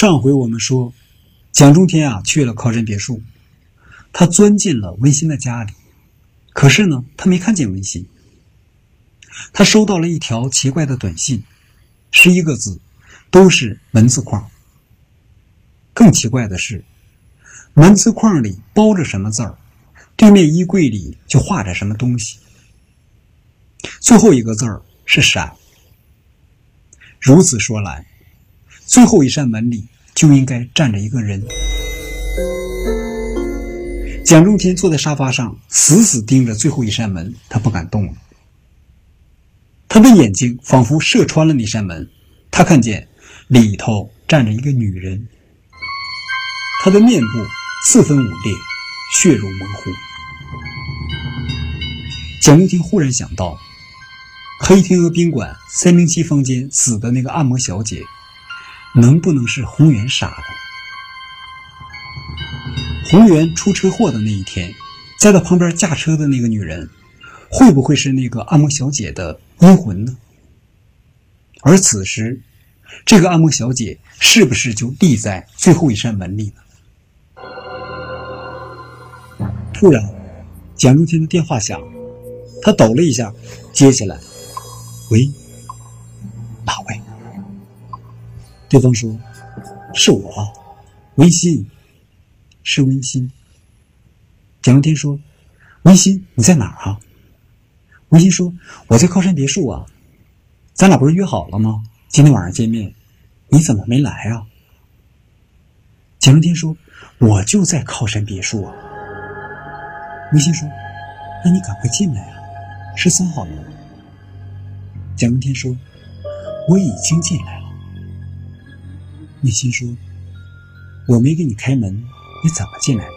上回我们说，蒋中天啊去了靠山别墅，他钻进了温馨的家里，可是呢，他没看见温馨。他收到了一条奇怪的短信，十一个字，都是文字框。更奇怪的是，文字框里包着什么字儿，对面衣柜里就画着什么东西。最后一个字儿是“闪”。如此说来。最后一扇门里就应该站着一个人。蒋中天坐在沙发上，死死盯着最后一扇门，他不敢动了。他的眼睛仿佛射穿了那扇门，他看见里头站着一个女人。她的面部四分五裂，血肉模糊。蒋中天忽然想到，黑天鹅宾馆三零七房间死的那个按摩小姐。能不能是宏源杀的？宏源出车祸的那一天，在他旁边驾车的那个女人，会不会是那个按摩小姐的阴魂呢？而此时，这个按摩小姐是不是就立在最后一扇门里呢？突然，蒋中天的电话响，他抖了一下，接起来：“喂，哪位？”对方说：“是我，温馨，是温馨。”蒋文天说：“温馨，你在哪儿啊？”温馨说：“我在靠山别墅啊，咱俩不是约好了吗？今天晚上见面，你怎么没来啊？”蒋文天说：“我就在靠山别墅啊。”温馨说：“那你赶快进来啊，是三号楼。”蒋文天说：“我已经进来。”内心说：“我没给你开门，你怎么进来的？”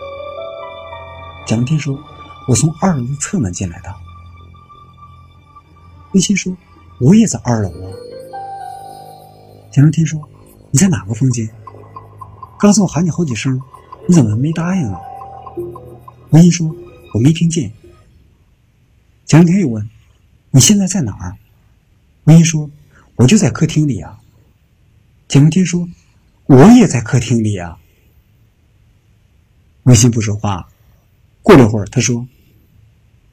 蒋中天说：“我从二楼的侧门进来的。”内心说：“我也在二楼啊。”蒋中天说：“你在哪个房间？刚才我喊你好几声，你怎么没答应啊？”内心说：“我没听见。”蒋中天又问：“你现在在哪儿？”内心说：“我就在客厅里啊。”蒋中天说。我也在客厅里啊。微信不说话，过了会儿，他说：“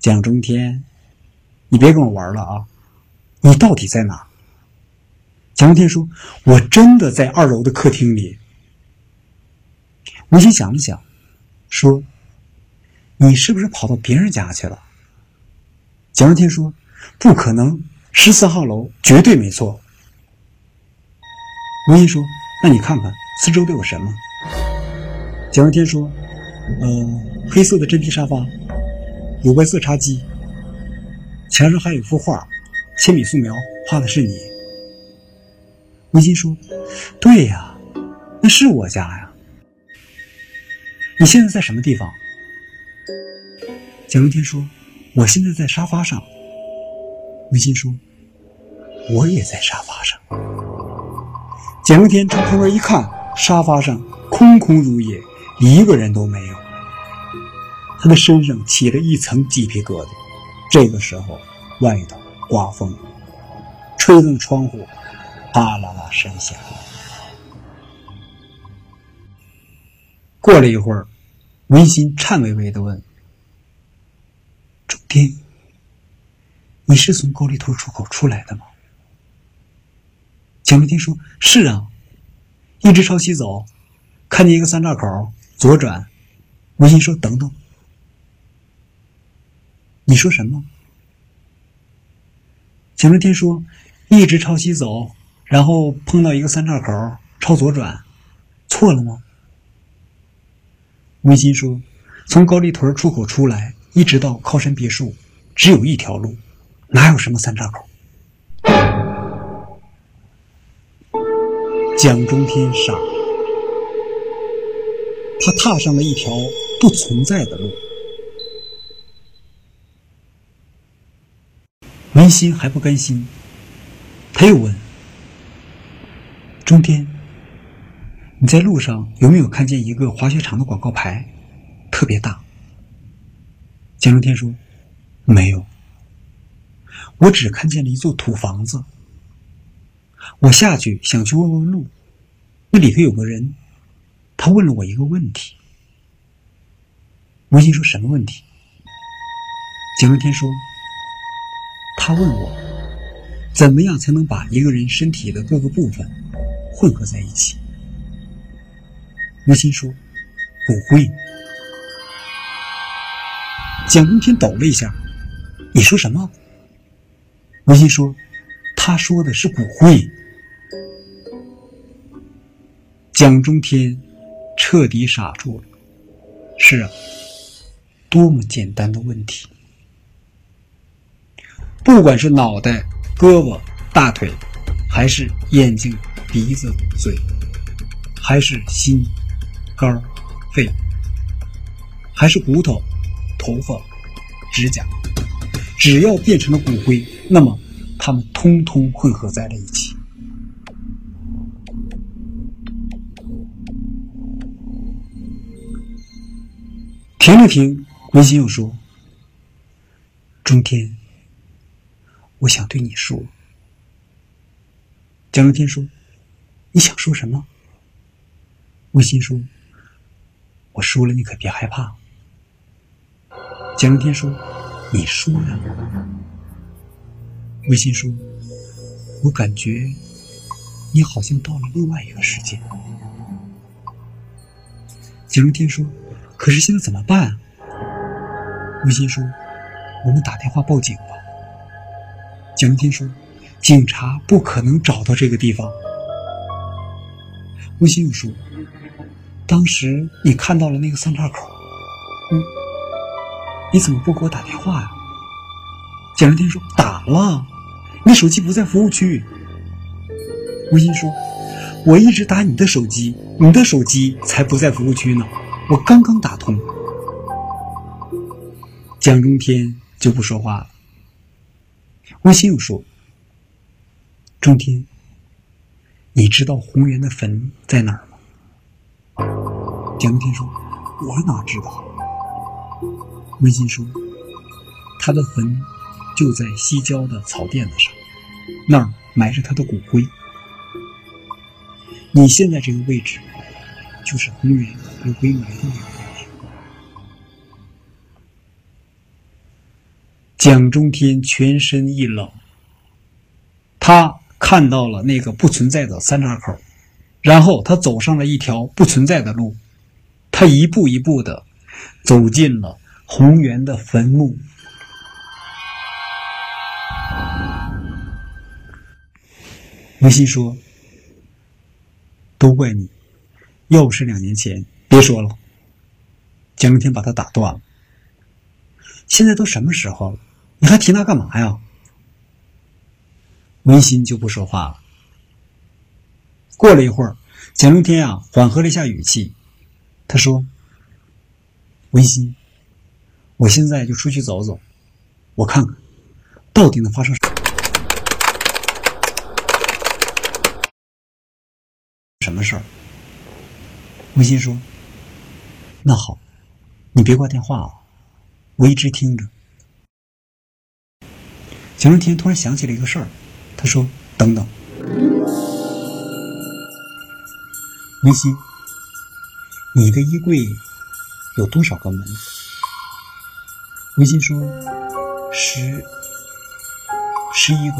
蒋中天，你别跟我玩了啊！你到底在哪？”蒋中天说：“我真的在二楼的客厅里。”微信想了想，说：“你是不是跑到别人家去了？”蒋中天说：“不可能，十四号楼绝对没错。”微信说。那你看看四周都有什么？蒋文天说：“呃，黑色的真皮沙发，有白色茶几，墙上还有一幅画，铅笔素描，画的是你。”温馨说：“对呀，那是我家呀。你现在在什么地方？”蒋文天说：“我现在在沙发上。”温馨说：“我也在沙发上。”蒋天从旁边一看，沙发上空空如也，一个人都没有。他的身上起了一层鸡皮疙瘩。这个时候，外头刮风，吹动窗户，哗啦啦声响。过了一会儿，温馨颤巍巍的问：“中天，你是从沟里头出口出来的吗？”蒋中天说：“是啊，一直朝西走，看见一个三岔口，左转。”吴昕说：“等等，你说什么？”蒋中天说：“一直朝西走，然后碰到一个三岔口，朝左转，错了吗？”吴昕说：“从高丽屯出口出来，一直到靠山别墅，只有一条路，哪有什么三岔口？”蒋中天傻了，他踏上了一条不存在的路。文心还不甘心，他又问：“中天，你在路上有没有看见一个滑雪场的广告牌，特别大？”蒋中天说：“没有，我只看见了一座土房子。”我下去想去问问路，那里头有个人，他问了我一个问题。文心说什么问题？蒋文天说，他问我，怎么样才能把一个人身体的各个部分混合在一起？文心说，骨灰。蒋中天抖了一下，你说什么？文心说，他说的是骨灰。蒋中天彻底傻住了。是啊。多么简单的问题！不管是脑袋、胳膊、大腿，还是眼睛、鼻子、嘴，还是心、肝、肺，还是骨头、头发、指甲，只要变成了骨灰，那么他们通通混合在了一起。停了停。文心又说：“中天，我想对你说。”蒋中天说：“你想说什么？”文心说：“我说了，你可别害怕。”蒋中天说：“你说呀。”微信说：“我感觉你好像到了另外一个世界。”蒋中天说：“可是现在怎么办啊？”微信说：“我们打电话报警吧。”蒋中天说：“警察不可能找到这个地方。”微信又说：“当时你看到了那个三岔口，嗯，你怎么不给我打电话呀？”蒋中天说：“打了，你手机不在服务区。”微信说：“我一直打你的手机，你的手机才不在服务区呢，我刚刚打通。”蒋中天就不说话了。微信又说：“中天，你知道红源的坟在哪儿吗？”蒋中天说：“我哪知道？”微信说：“他的坟就在西郊的草甸子上，那儿埋着他的骨灰。你现在这个位置，就是红源骨灰埋的地方。”蒋中天全身一冷，他看到了那个不存在的三岔口，然后他走上了一条不存在的路，他一步一步的走进了红源的坟墓。文心说：“都怪你，要不是两年前，别说了。”蒋中天把他打断了。现在都什么时候了？你还提那干嘛呀？文心就不说话了。过了一会儿，蒋中天啊缓和了一下语气，他说：“文心，我现在就出去走走，我看看到底能发生什么事儿。”文心说：“那好，你别挂电话啊，我一直听着。”蒋正天突然想起了一个事儿，他说：“等等，文心，你的衣柜有多少个门？”微信说：“十，十一个。”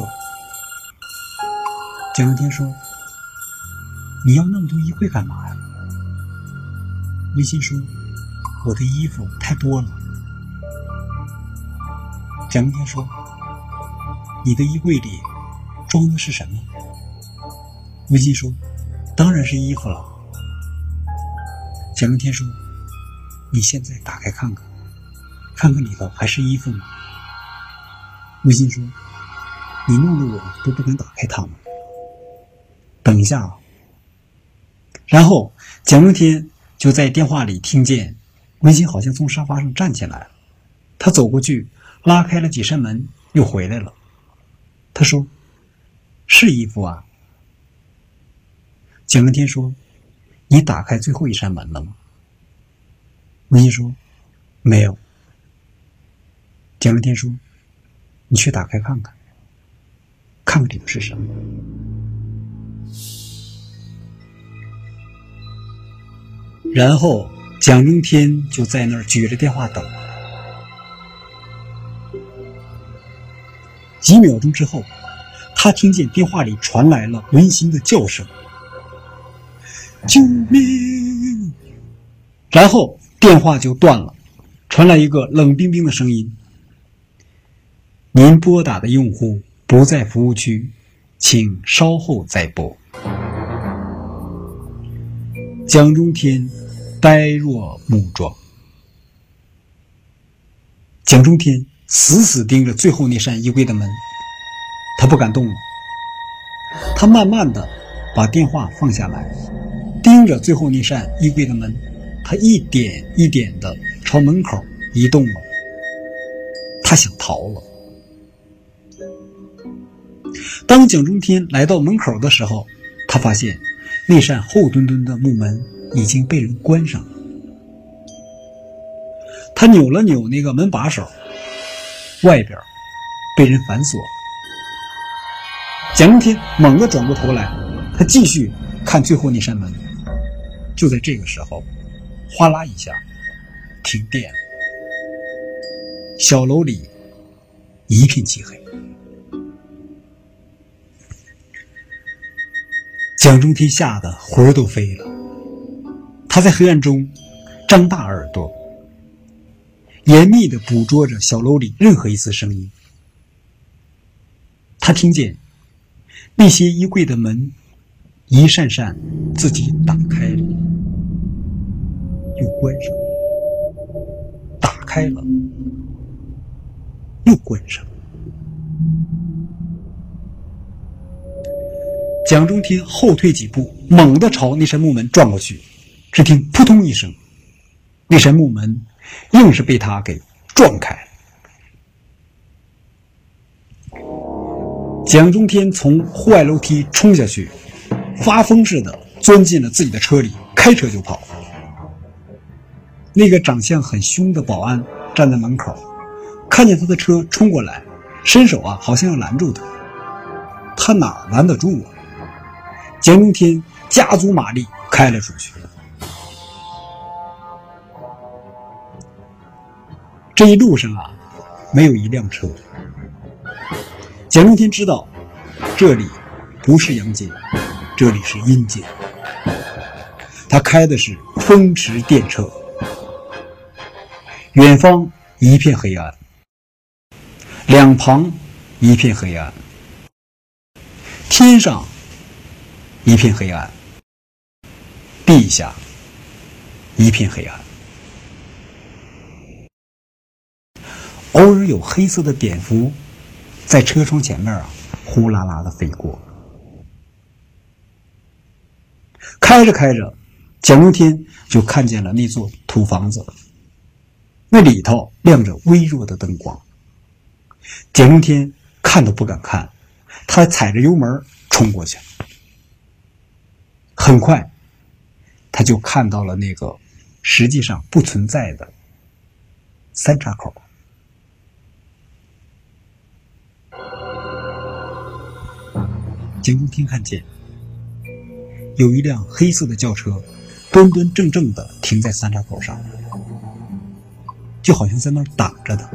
蒋正天说：“你要那么多衣柜干嘛呀？”微信说：“我的衣服太多了。”蒋中天说。你的衣柜里装的是什么？微信说：“当然是衣服了。”蒋中天说：“你现在打开看看，看看里头还是衣服吗？”微信说：“你弄得我都不敢打开它们。”等一下啊！然后蒋中天就在电话里听见微信好像从沙发上站起来了，他走过去拉开了几扇门，又回来了。他说：“是衣服啊。”蒋文天说：“你打开最后一扇门了吗？”文心说：“没有。”蒋文天说：“你去打开看看，看看里头是什么。”然后蒋中天就在那儿举着电话等。几秒钟之后，他听见电话里传来了温馨的叫声：“救命！”然后电话就断了，传来一个冷冰冰的声音：“您拨打的用户不在服务区，请稍后再拨。”蒋中天呆若木桩，蒋中天死死盯着最后那扇衣柜的门，他不敢动了。他慢慢的把电话放下来，盯着最后那扇衣柜的门，他一点一点的朝门口移动了。他想逃了。当蒋中天来到门口的时候，他发现。那扇厚墩墩的木门已经被人关上了。他扭了扭那个门把手，外边被人反锁。蒋中天猛地转过头来，他继续看最后那扇门。就在这个时候，哗啦一下，停电了。小楼里一片漆黑。蒋中天吓得魂儿都飞了，他在黑暗中张大耳朵，严密的捕捉着小楼里任何一丝声音。他听见那些衣柜的门一扇扇自己打开了，又关上，打开了，又关上。蒋中天后退几步，猛地朝那扇木门撞过去，只听“扑通”一声，那扇木门硬是被他给撞开了。蒋中天从户外楼梯冲下去，发疯似的钻进了自己的车里，开车就跑。那个长相很凶的保安站在门口，看见他的车冲过来，伸手啊，好像要拦住他，他哪拦得住啊？蒋中天加足马力开了出去。这一路上啊，没有一辆车。蒋中天知道，这里不是阳间，这里是阴间。他开的是风驰电掣，远方一片黑暗，两旁一片黑暗，天上。一片黑暗，地下一片黑暗，偶尔有黑色的蝙蝠在车窗前面啊，呼啦啦的飞过。开着开着，蒋中天就看见了那座土房子，那里头亮着微弱的灯光。蒋中天看都不敢看，他踩着油门冲过去。很快，他就看到了那个实际上不存在的三岔口。蒋中天看见有一辆黑色的轿车端端正正的停在三岔口上，就好像在那儿挡着的。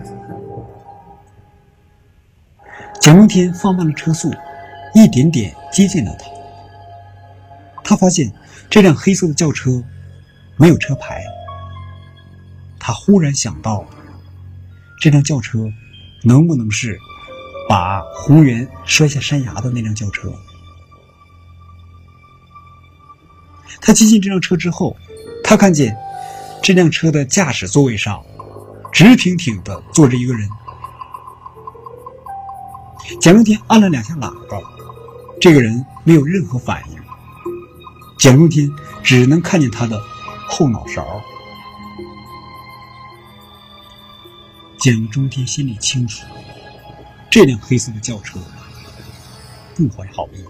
蒋中天放慢了车速，一点点接近了他。他发现这辆黑色的轿车没有车牌。他忽然想到，这辆轿车能不能是把胡源摔下山崖的那辆轿车？他接近这辆车之后，他看见这辆车的驾驶座位上直挺挺的坐着一个人。蒋中天按了两下喇叭，这个人没有任何反应。蒋中天只能看见他的后脑勺。蒋中天心里清楚，这辆黑色的轿车不怀好意。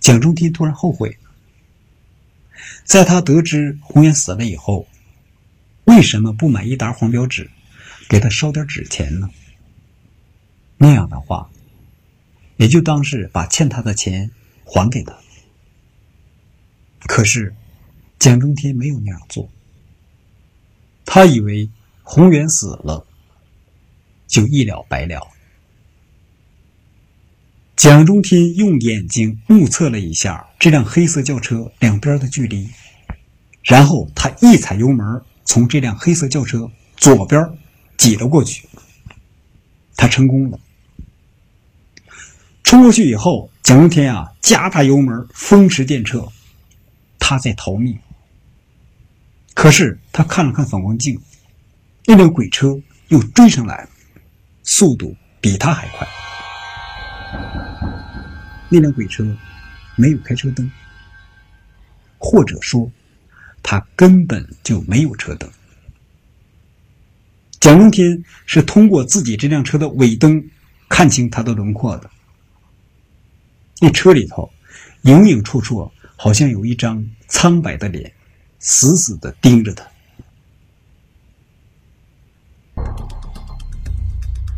蒋中天突然后悔了，在他得知洪源死了以后，为什么不买一沓黄标纸，给他烧点纸钱呢？那样的话。也就当是把欠他的钱还给他。可是蒋中天没有那样做，他以为宏源死了就一了百了。蒋中天用眼睛目测了一下这辆黑色轿车两边的距离，然后他一踩油门，从这辆黑色轿车左边挤了过去。他成功了。冲过去以后，蒋中天啊，加大油门，风驰电掣，他在逃命。可是他看了看反光镜，那辆鬼车又追上来了，速度比他还快。那辆鬼车没有开车灯，或者说，他根本就没有车灯。蒋中天是通过自己这辆车的尾灯看清他的轮廓的。那车里头，影影绰绰，好像有一张苍白的脸，死死的盯着他。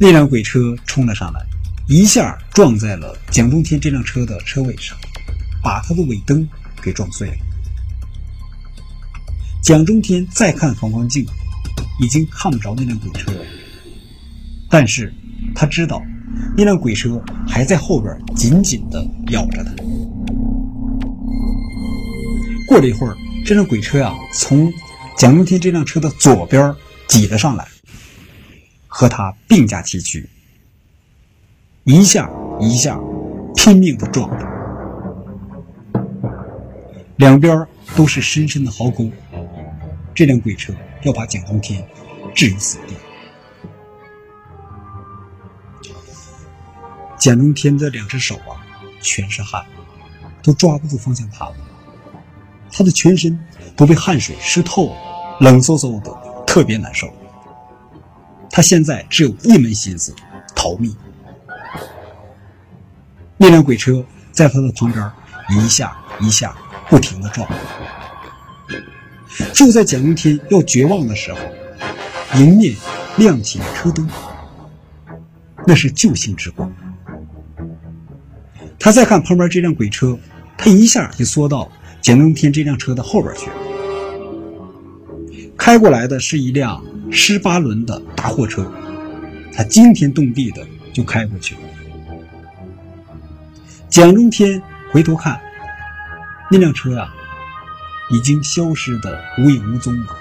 那辆鬼车冲了上来。一下撞在了蒋中天这辆车的车尾上，把他的尾灯给撞碎了。蒋中天再看反光镜，已经看不着那辆鬼车了。但是他知道，那辆鬼车还在后边紧紧的咬着他。过了一会儿，这辆鬼车呀，从蒋中天这辆车的左边挤了上来，和他并驾齐驱。一下一下，拼命的撞着，两边都是深深的壕沟。这辆鬼车要把蒋中天置于死地。蒋中天的两只手啊，全是汗，都抓不住方向盘了。他的全身都被汗水湿透了，冷飕飕的，特别难受。他现在只有一门心思，逃命。那辆鬼车在他的旁边一下一下不停的撞。就在蒋中天要绝望的时候，迎面亮起了车灯，那是救星之光。他再看旁边这辆鬼车，他一下就缩到蒋中天这辆车的后边去了。开过来的是一辆十八轮的大货车，他惊天动地的就开过去了。蒋中天回头看，那辆车啊，已经消失的无影无踪了。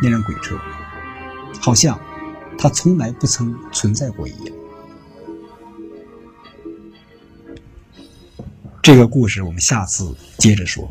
那辆鬼车，好像它从来不曾存在过一样。这个故事我们下次接着说。